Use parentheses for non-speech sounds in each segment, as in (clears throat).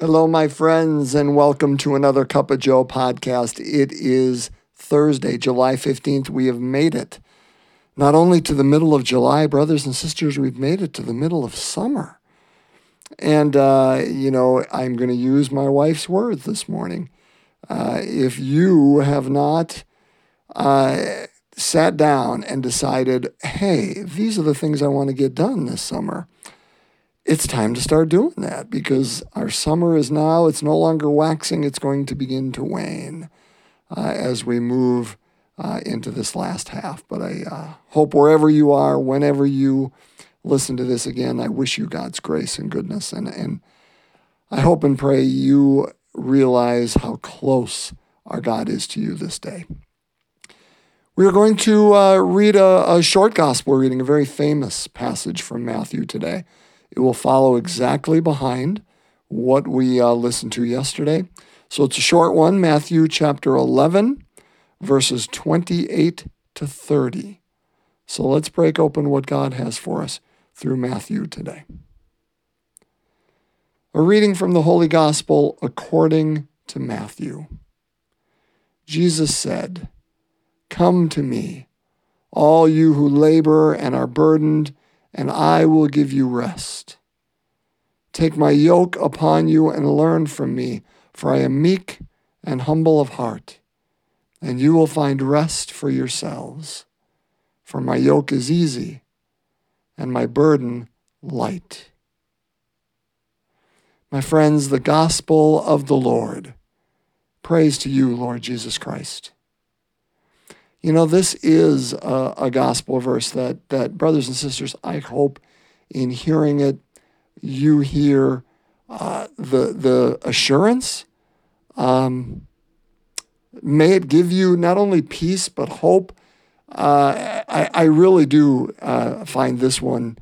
Hello, my friends, and welcome to another Cup of Joe podcast. It is Thursday, July 15th. We have made it not only to the middle of July, brothers and sisters, we've made it to the middle of summer. And, uh, you know, I'm going to use my wife's words this morning. Uh, if you have not uh, sat down and decided, hey, these are the things I want to get done this summer, it's time to start doing that because our summer is now, it's no longer waxing, it's going to begin to wane uh, as we move uh, into this last half. But I uh, hope wherever you are, whenever you listen to this again, I wish you God's grace and goodness. And, and I hope and pray you realize how close our God is to you this day. We are going to uh, read a, a, short gospel reading, a very famous passage from Matthew today. It will follow exactly behind what we uh, listened to yesterday. So it's a short one Matthew chapter 11, verses 28 to 30. So let's break open what God has for us through Matthew today. A reading from the Holy Gospel according to Matthew. Jesus said, Come to me, all you who labor and are burdened, and I will give you rest. Take my yoke upon you and learn from me, for I am meek and humble of heart, and you will find rest for yourselves. For my yoke is easy and my burden light. My friends, the gospel of the Lord. Praise to you, Lord Jesus Christ. You know, this is a, a, gospel verse that, that, brothers and sisters, I hope in hearing it, you hear uh, the, the assurance. Um, may it give you not only peace, but hope. Uh, I, I really do uh, find this one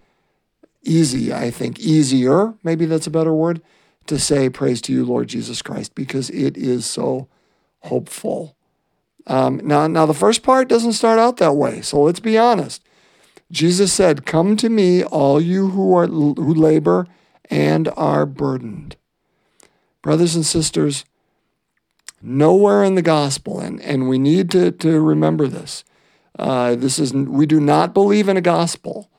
easy, I think, easier, maybe that's a better word, to say, Praise to you, Lord Jesus Christ, because it is so hopeful. Um, now, now, the first part doesn't start out that way. So let's be honest. Jesus said, "Come to me, all you who are who labor and are burdened." Brothers and sisters, nowhere in the gospel, and, and we need to, to remember this. Uh, this is we do not believe in a gospel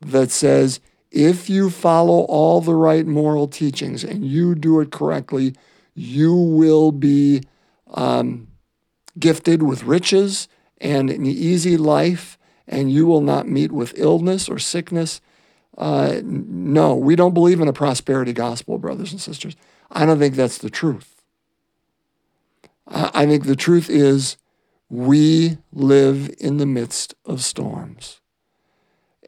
that says if you follow all the right moral teachings and you do it correctly, you will be um, gifted with riches and an easy life, and you will not meet with illness or sickness. Uh, no, we don't believe in a prosperity gospel, brothers and sisters. I don't think that's the truth. I think the truth is we live in the midst of storms.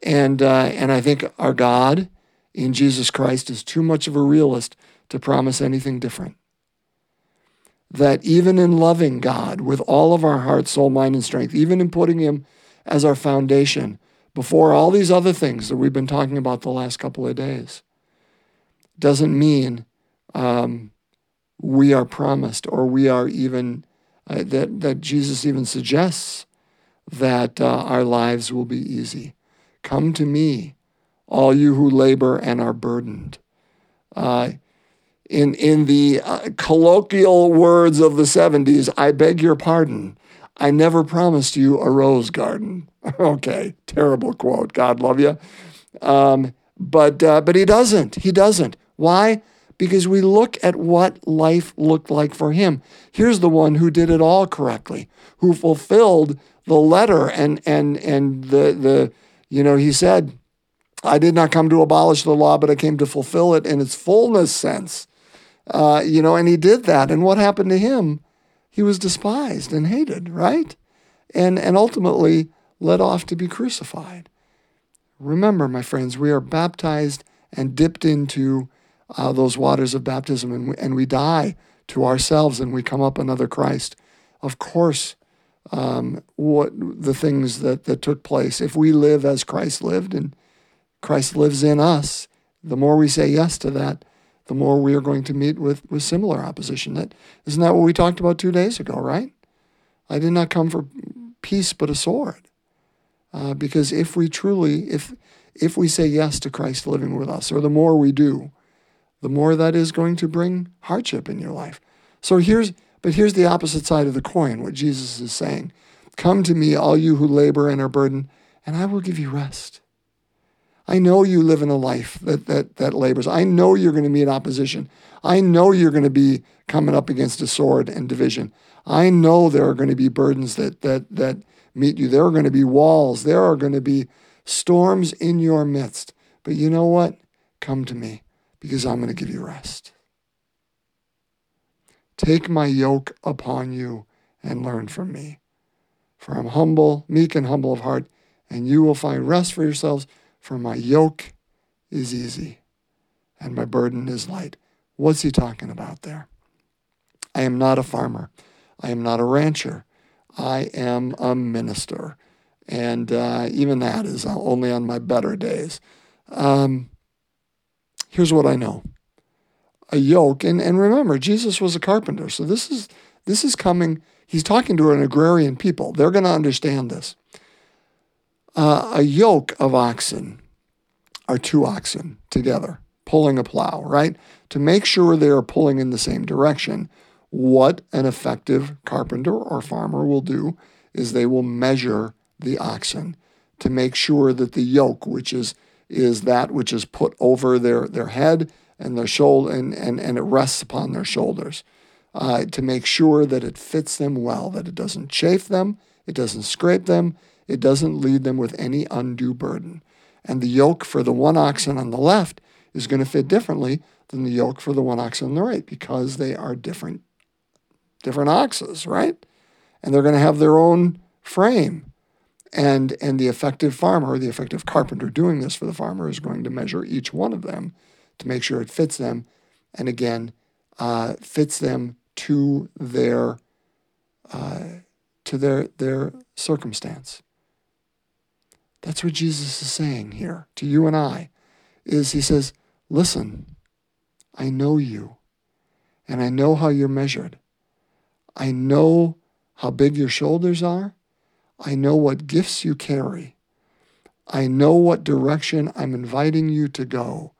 And, uh, and I think our God in Jesus Christ is too much of a realist to promise anything different that even in loving God with all of our heart, soul, mind, and strength, even in putting Him as our foundation before all these other things that we've been talking about the last couple of days, doesn't mean um, we are promised or we are even, uh, that, that Jesus even suggests that uh, our lives will be easy. Come to me, all you who labor and are burdened. Uh, in, in the uh, colloquial words of the 70s, I beg your pardon. I never promised you a rose garden. (laughs) okay, terrible quote. God love you. Um, but, uh, but he doesn't. He doesn't. Why? Because we look at what life looked like for him. Here's the one who did it all correctly, who fulfilled the letter and, and, and the, the, you know, he said, I did not come to abolish the law, but I came to fulfill it in its fullness sense. Uh, you know, and he did that. And what happened to him? He was despised and hated, right? And, and ultimately led off to be crucified. Remember, my friends, we are baptized and dipped into uh, those waters of baptism, and we, and we die to ourselves and we come up another Christ. Of course, um, what the things that, that took place, if we live as Christ lived and Christ lives in us, the more we say yes to that, the more we are going to meet with, with similar opposition. That isn't that what we talked about two days ago, right? I did not come for peace but a sword. Uh, because if we truly, if if we say yes to Christ living with us, or the more we do, the more that is going to bring hardship in your life. So here's, but here's the opposite side of the coin, what Jesus is saying. Come to me, all you who labor and are burdened, and I will give you rest. I know you live in a life that, that, that labors. I know you're going to meet opposition. I know you're going to be coming up against a sword and division. I know there are going to be burdens that, that, that meet you. There are going to be walls. There are going to be storms in your midst. But you know what? Come to me because I'm going to give you rest. Take my yoke upon you and learn from me. For I'm humble, meek, and humble of heart, and you will find rest for yourselves. For my yoke is easy and my burden is light. What's he talking about there? I am not a farmer. I am not a rancher. I am a minister. And uh, even that is only on my better days. Um, here's what I know a yoke, and, and remember, Jesus was a carpenter. So this is this is coming He's talking to an agrarian people. They're going to understand this. Uh, a yoke of oxen or two oxen together pulling a plow, right? To make sure they are pulling in the same direction, what an effective carpenter or farmer will do is they will measure the oxen to make sure that the yoke, which is is that which is put over their, their head and their shoulder and, and, and it rests upon their shoulders uh, to make sure that it fits them well, that it doesn't chafe them, it doesn't scrape them, it doesn't lead them with any undue burden. And the yoke for the one oxen on the left is going to fit differently than the yoke for the one oxen on the right because they are different different oxes, right? And they're going to have their own frame. And and the effective farmer, the effective carpenter doing this for the farmer is going to measure each one of them to make sure it fits them. And again, uh, fits them to their uh, to their their circumstance. That's what Jesus is saying here to you and I. Is he says, "Listen, I know you, and I know how you're measured. I know how big your shoulders are. I know what gifts you carry. I know what direction I'm inviting you to go,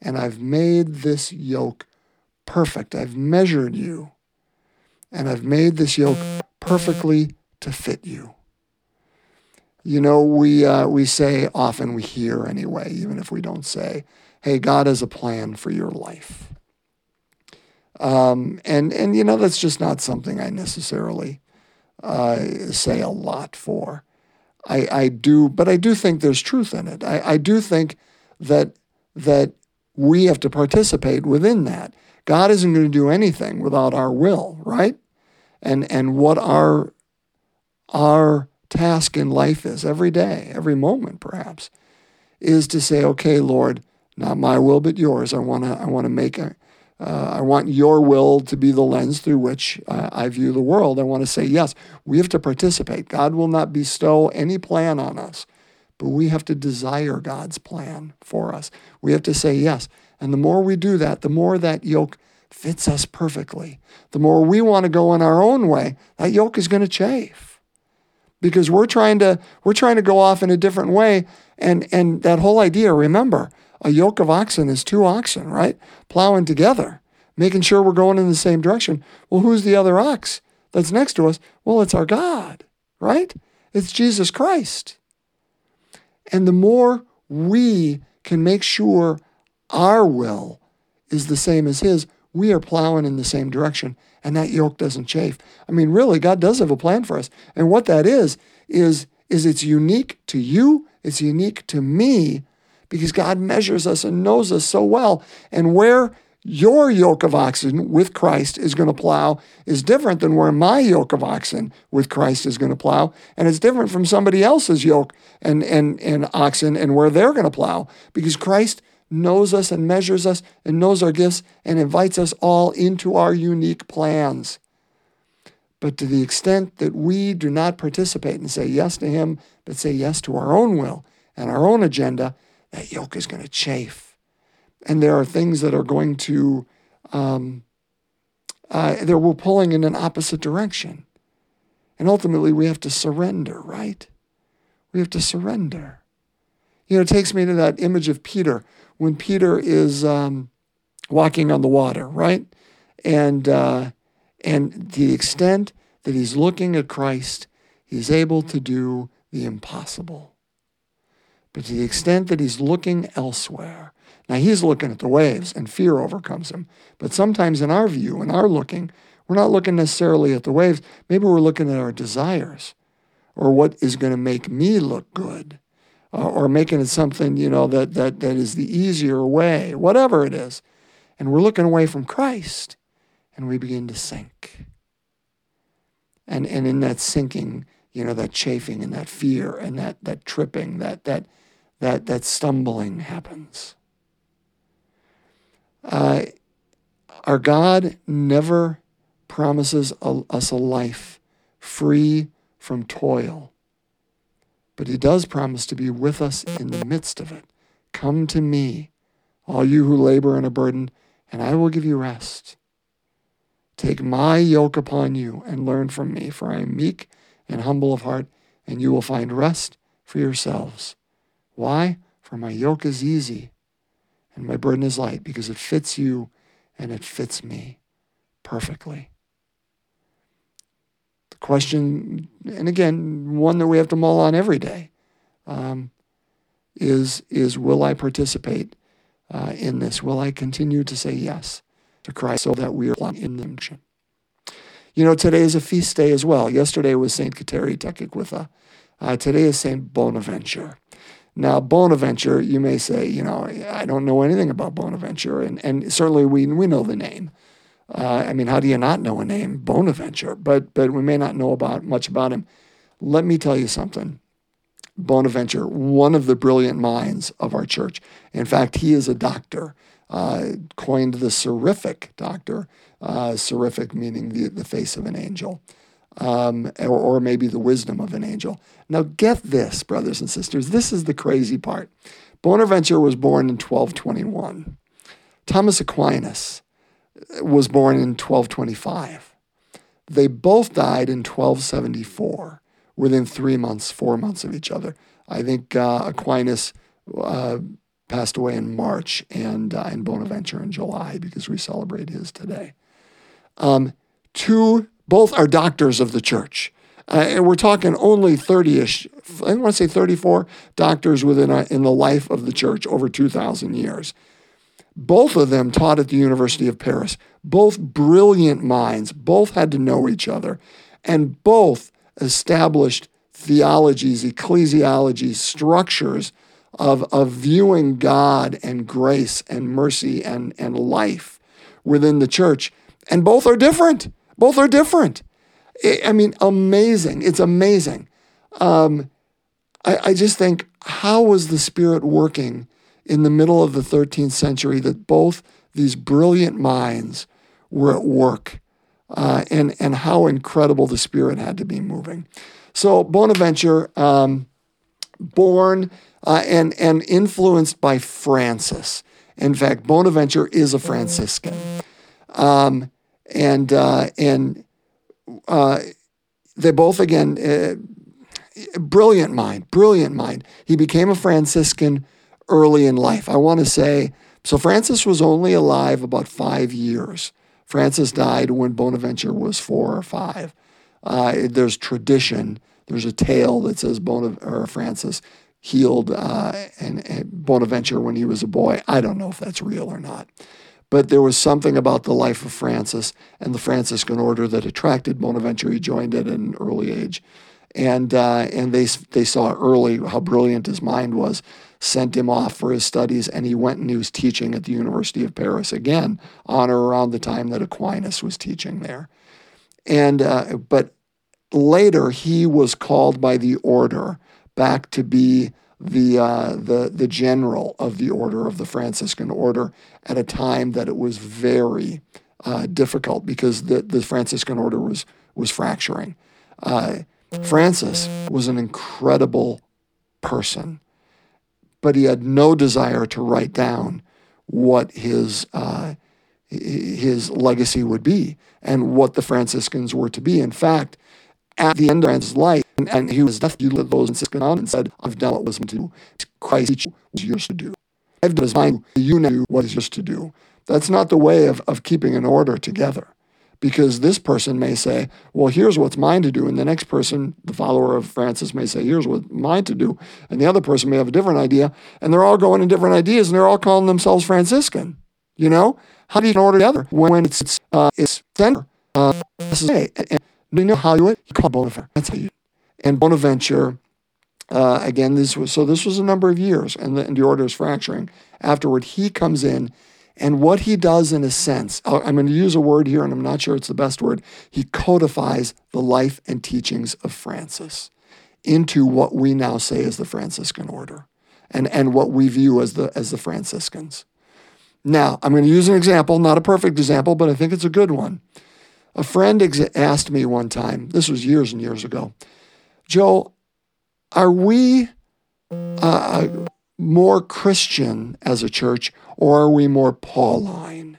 and I've made this yoke perfect. I've measured you and I've made this yoke perfectly to fit you. You know, we, uh, we say often, we hear anyway, even if we don't say, hey, God has a plan for your life. Um, and, and, you know, that's just not something I necessarily uh, say a lot for. I, I do, but I do think there's truth in it. I, I do think that, that we have to participate within that. God isn't going to do anything without our will, right? and and what our our task in life is every day, every moment perhaps, is to say, okay, Lord, not my will but yours. I want to I want to make a uh, I want your will to be the lens through which uh, I view the world. I want to say, yes, we have to participate. God will not bestow any plan on us, but we have to desire God's plan for us. We have to say yes. And the more we do that, the more that yoke fits us perfectly. The more we want to go in our own way, that yoke is going to chafe. Because we're trying to we're trying to go off in a different way and and that whole idea, remember, a yoke of oxen is two oxen, right? Plowing together, making sure we're going in the same direction. Well, who's the other ox that's next to us? Well, it's our God, right? It's Jesus Christ. And the more we can make sure our will is the same as his, we are plowing in the same direction and that yoke doesn't chafe. I mean, really, God does have a plan for us. And what that is, is, is it's unique to you, it's unique to me, because God measures us and knows us so well. And where your yoke of oxen with Christ is going to plow is different than where my yoke of oxen with Christ is going to plow. And it's different from somebody else's yoke and, and, and oxen and where they're going to plow because Christ knows us and measures us and knows our gifts and invites us all into our unique plans. But to the extent that we do not participate and say yes to Him, but say yes to our own will and our own agenda, that yoke is going to chafe. And there are things that are going to, um, uh, that we're pulling in an opposite direction. And ultimately, we have to surrender, right? We have to surrender. You know, it takes me to that image of Peter when Peter is um, walking on the water, right? And uh, and the extent that he's looking at Christ, he's able to do the impossible. But to the extent that he's looking elsewhere, now he's looking at the waves and fear overcomes him. But sometimes in our view, in our looking, we're not looking necessarily at the waves. Maybe we're looking at our desires or what is going to make me look good uh, or making it something, you know, that, that, that is the easier way, whatever it is. And we're looking away from Christ and we begin to sink. And, and in that sinking, you know, that chafing and that fear and that, that tripping, that, that, that, that stumbling happens. Uh, our God never promises a, us a life free from toil, but He does promise to be with us in the midst of it. Come to me, all you who labor and are burdened, and I will give you rest. Take my yoke upon you and learn from me, for I am meek and humble of heart, and you will find rest for yourselves. Why? For my yoke is easy and my burden is light because it fits you and it fits me perfectly. The question, and again, one that we have to mull on every day, um, is, is will I participate uh, in this? Will I continue to say yes to Christ so that we are in the mission? You know, today is a feast day as well. Yesterday was St. Kateri Tekakwitha. Uh, today is St. Bonaventure. Now, Bonaventure, you may say, you know, I don't know anything about Bonaventure, and, and certainly we, we know the name. Uh, I mean, how do you not know a name, Bonaventure? But, but we may not know about much about him. Let me tell you something. Bonaventure, one of the brilliant minds of our church. In fact, he is a doctor, uh, coined the seraphic doctor, uh, seraphic meaning the, the face of an angel um, or, or maybe the wisdom of an angel. Now, get this, brothers and sisters. This is the crazy part. Bonaventure was born in 1221. Thomas Aquinas was born in 1225. They both died in 1274, within three months, four months of each other. I think uh, Aquinas uh, passed away in March and, uh, and Bonaventure in July because we celebrate his today. Um, two both are doctors of the church. Uh, and we're talking only 30 ish, I want to say 34 doctors within a, in the life of the church over 2,000 years. Both of them taught at the University of Paris. Both brilliant minds, both had to know each other, and both established theologies, ecclesiologies, structures of, of viewing God and grace and mercy and, and life within the church. And both are different. Both are different. I mean, amazing. It's amazing. Um, I, I just think, how was the Spirit working in the middle of the 13th century that both these brilliant minds were at work uh, and, and how incredible the Spirit had to be moving? So, Bonaventure, um, born uh, and, and influenced by Francis. In fact, Bonaventure is a Franciscan. Um, and uh, and uh, they both again uh, brilliant mind, brilliant mind. He became a Franciscan early in life. I want to say so. Francis was only alive about five years. Francis died when Bonaventure was four or five. Uh, there's tradition. There's a tale that says Bona, or Francis healed uh, and, and Bonaventure when he was a boy. I don't know if that's real or not. But there was something about the life of Francis and the Franciscan order that attracted Bonaventure. He joined it at an early age. And, uh, and they, they saw early how brilliant his mind was, sent him off for his studies, and he went and he was teaching at the University of Paris again on or around the time that Aquinas was teaching there. And, uh, but later he was called by the order back to be the, uh, the, the general of the order of the Franciscan order at a time that it was very uh, difficult because the, the Franciscan order was, was fracturing. Uh, Francis was an incredible person, but he had no desire to write down what his, uh, his legacy would be and what the Franciscans were to be. In fact, at the end of his life, and, and he was death, you let those Franciscan on and said, I've done what was meant to do. Christ was yours to do. I've done as mine, you know what is yours to do. That's not the way of, of keeping an order together. Because this person may say, well, here's what's mine to do. And the next person, the follower of Francis, may say, here's what's mine to do. And the other person may have a different idea. And they're all going in different ideas and they're all calling themselves Franciscan. You know? How do you order together when it's uh, it's center? Uh, and, and you know how you it? You call Bonaventure. That's how you. And Bonaventure uh, again, this was so. This was a number of years, and the, and the order is fracturing. Afterward, he comes in, and what he does, in a sense, I'm going to use a word here, and I'm not sure it's the best word. He codifies the life and teachings of Francis into what we now say is the Franciscan order, and and what we view as the as the Franciscans. Now, I'm going to use an example, not a perfect example, but I think it's a good one. A friend ex- asked me one time. This was years and years ago. Joe, are we uh, more Christian as a church, or are we more Pauline?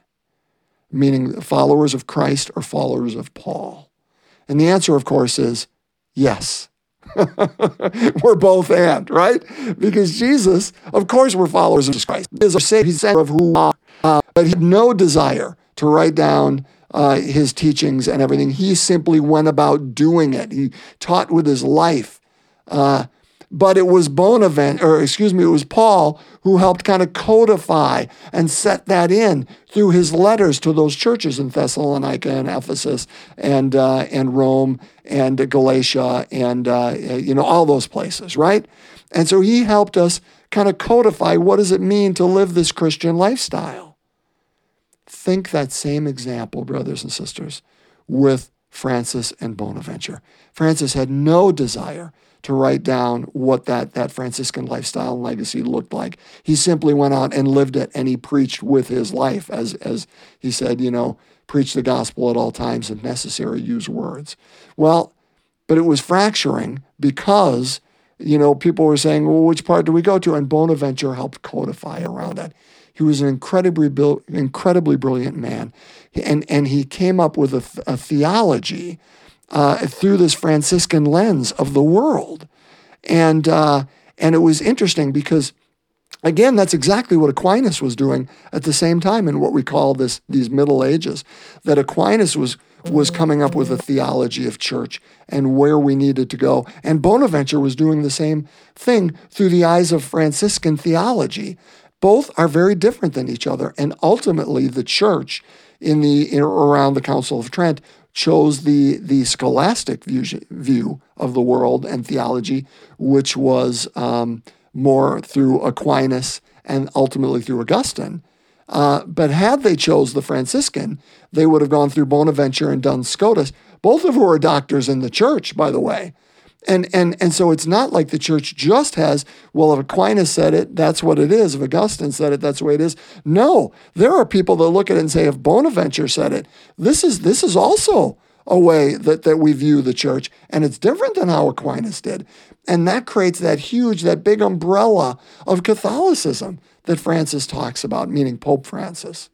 Meaning followers of Christ or followers of Paul? And the answer, of course, is yes. (laughs) we're both and, right? Because Jesus, of course, we're followers of Christ. He is our Savior, He's of who we are. Uh, but he had no desire to write down uh, his teachings and everything. He simply went about doing it. He taught with his life. Uh, but it was Bonaventure, or excuse me, it was Paul who helped kind of codify and set that in through his letters to those churches in Thessalonica and Ephesus and uh, and Rome and Galatia and uh, you know all those places, right? And so he helped us kind of codify what does it mean to live this Christian lifestyle. Think that same example, brothers and sisters, with Francis and Bonaventure. Francis had no desire to write down what that, that Franciscan lifestyle and legacy looked like. He simply went out and lived it and he preached with his life, as, as he said, you know, preach the gospel at all times if necessary, use words. Well, but it was fracturing because, you know, people were saying, well, which part do we go to? And Bonaventure helped codify around that. He was an incredibly, incredibly brilliant man. And, and he came up with a, a theology uh, through this Franciscan lens of the world. And, uh, and it was interesting because, again, that's exactly what Aquinas was doing at the same time in what we call this, these Middle Ages. That Aquinas was, was coming up with a theology of church and where we needed to go. And Bonaventure was doing the same thing through the eyes of Franciscan theology. Both are very different than each other. And ultimately, the church in the around the Council of Trent chose the, the scholastic view, view of the world and theology, which was um, more through Aquinas and ultimately through Augustine. Uh, but had they chose the Franciscan, they would have gone through Bonaventure and Duns Scotus, both of who are doctors in the church, by the way. And, and, and so it's not like the church just has, well, if Aquinas said it, that's what it is. If Augustine said it, that's the way it is. No, there are people that look at it and say, if Bonaventure said it, this is, this is also a way that, that we view the church. And it's different than how Aquinas did. And that creates that huge, that big umbrella of Catholicism that Francis talks about, meaning Pope Francis,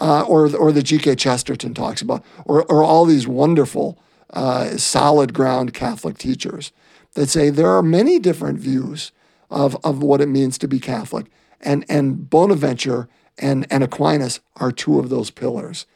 uh, or, or the G.K. Chesterton talks about, or, or all these wonderful uh, solid ground Catholic teachers that say there are many different views of, of what it means to be Catholic. And, and Bonaventure and, and Aquinas are two of those pillars.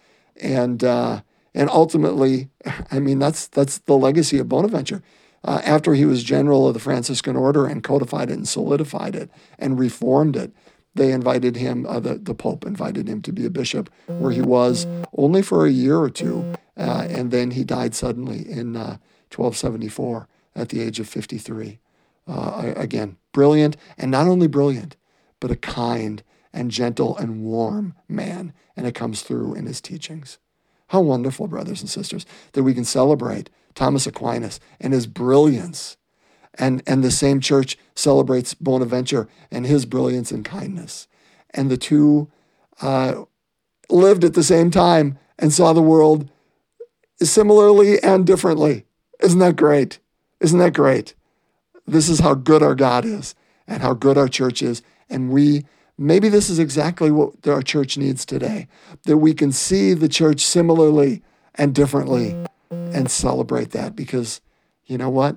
And, uh, and ultimately, (laughs) I mean, that's, that's the legacy of Bonaventure. Uh, after he was general of the Franciscan order and codified it and solidified it and reformed it, they invited him, uh, the, the Pope invited him to be a bishop, where he was only for a year or two. Uh, and then he died suddenly in 1274 uh, at the age of 53. Uh, again, brilliant, and not only brilliant, but a kind and gentle and warm man. And it comes through in his teachings. How wonderful, brothers and sisters, that we can celebrate Thomas Aquinas and his brilliance. And, and the same church celebrates Bonaventure and his brilliance and kindness. And the two uh, lived at the same time and saw the world similarly and differently. Isn't that great? Isn't that great? This is how good our God is and how good our church is. And we, maybe this is exactly what our church needs today that we can see the church similarly and differently and celebrate that because you know what?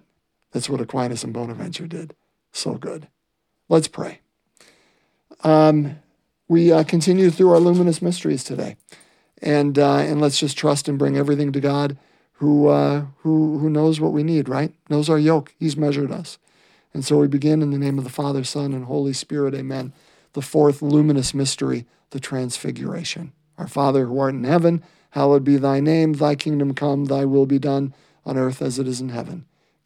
That's what Aquinas and Bonaventure did. So good. Let's pray. Um, we uh, continue through our luminous mysteries today, and uh, and let's just trust and bring everything to God, who uh, who who knows what we need, right? Knows our yoke. He's measured us, and so we begin in the name of the Father, Son, and Holy Spirit. Amen. The fourth luminous mystery, the Transfiguration. Our Father who art in heaven, hallowed be thy name. Thy kingdom come. Thy will be done on earth as it is in heaven.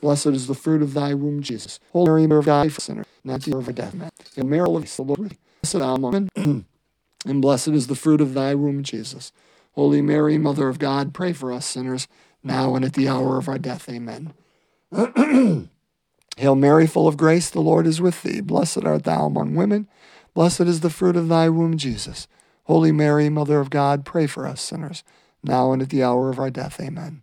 Blessed is the fruit of thy womb, Jesus. Holy Mary, Mother of God, sinner, not to of death. Man. Hail Mary, of the Lord Blessed (clears throat) and blessed is the fruit of thy womb, Jesus. Holy Mary, Mother of God, pray for us sinners, now and at the hour of our death. Amen. (clears throat) Hail Mary, full of grace, the Lord is with thee. Blessed art thou among women. Blessed is the fruit of thy womb, Jesus. Holy Mary, Mother of God, pray for us sinners, now and at the hour of our death. Amen.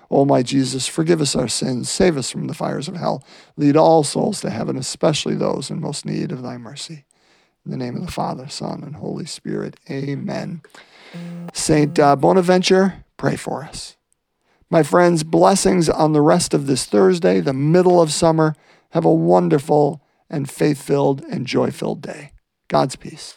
O my Jesus, forgive us our sins, save us from the fires of hell, lead all souls to heaven, especially those in most need of thy mercy. In the name of the Father, Son, and Holy Spirit. Amen. Saint uh, Bonaventure, pray for us. My friends, blessings on the rest of this Thursday, the middle of summer. Have a wonderful and faith filled and joy filled day. God's peace.